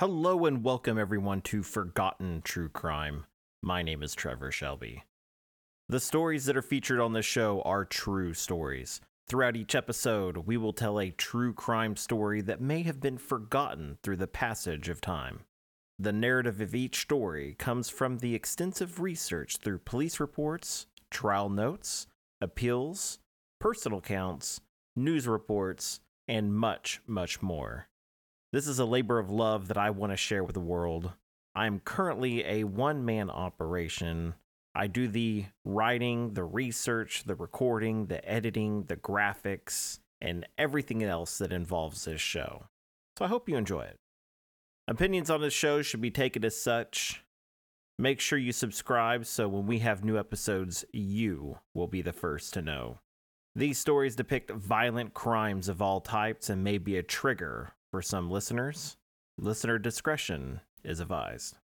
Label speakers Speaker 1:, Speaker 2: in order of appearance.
Speaker 1: Hello and welcome everyone to Forgotten True Crime. My name is Trevor Shelby. The stories that are featured on this show are true stories. Throughout each episode, we will tell a true crime story that may have been forgotten through the passage of time. The narrative of each story comes from the extensive research through police reports, trial notes, appeals, personal accounts, news reports, and much, much more. This is a labor of love that I want to share with the world. I am currently a one man operation. I do the writing, the research, the recording, the editing, the graphics, and everything else that involves this show. So I hope you enjoy it. Opinions on this show should be taken as such. Make sure you subscribe so when we have new episodes, you will be the first to know. These stories depict violent crimes of all types and may be a trigger for some listeners. Listener discretion is advised.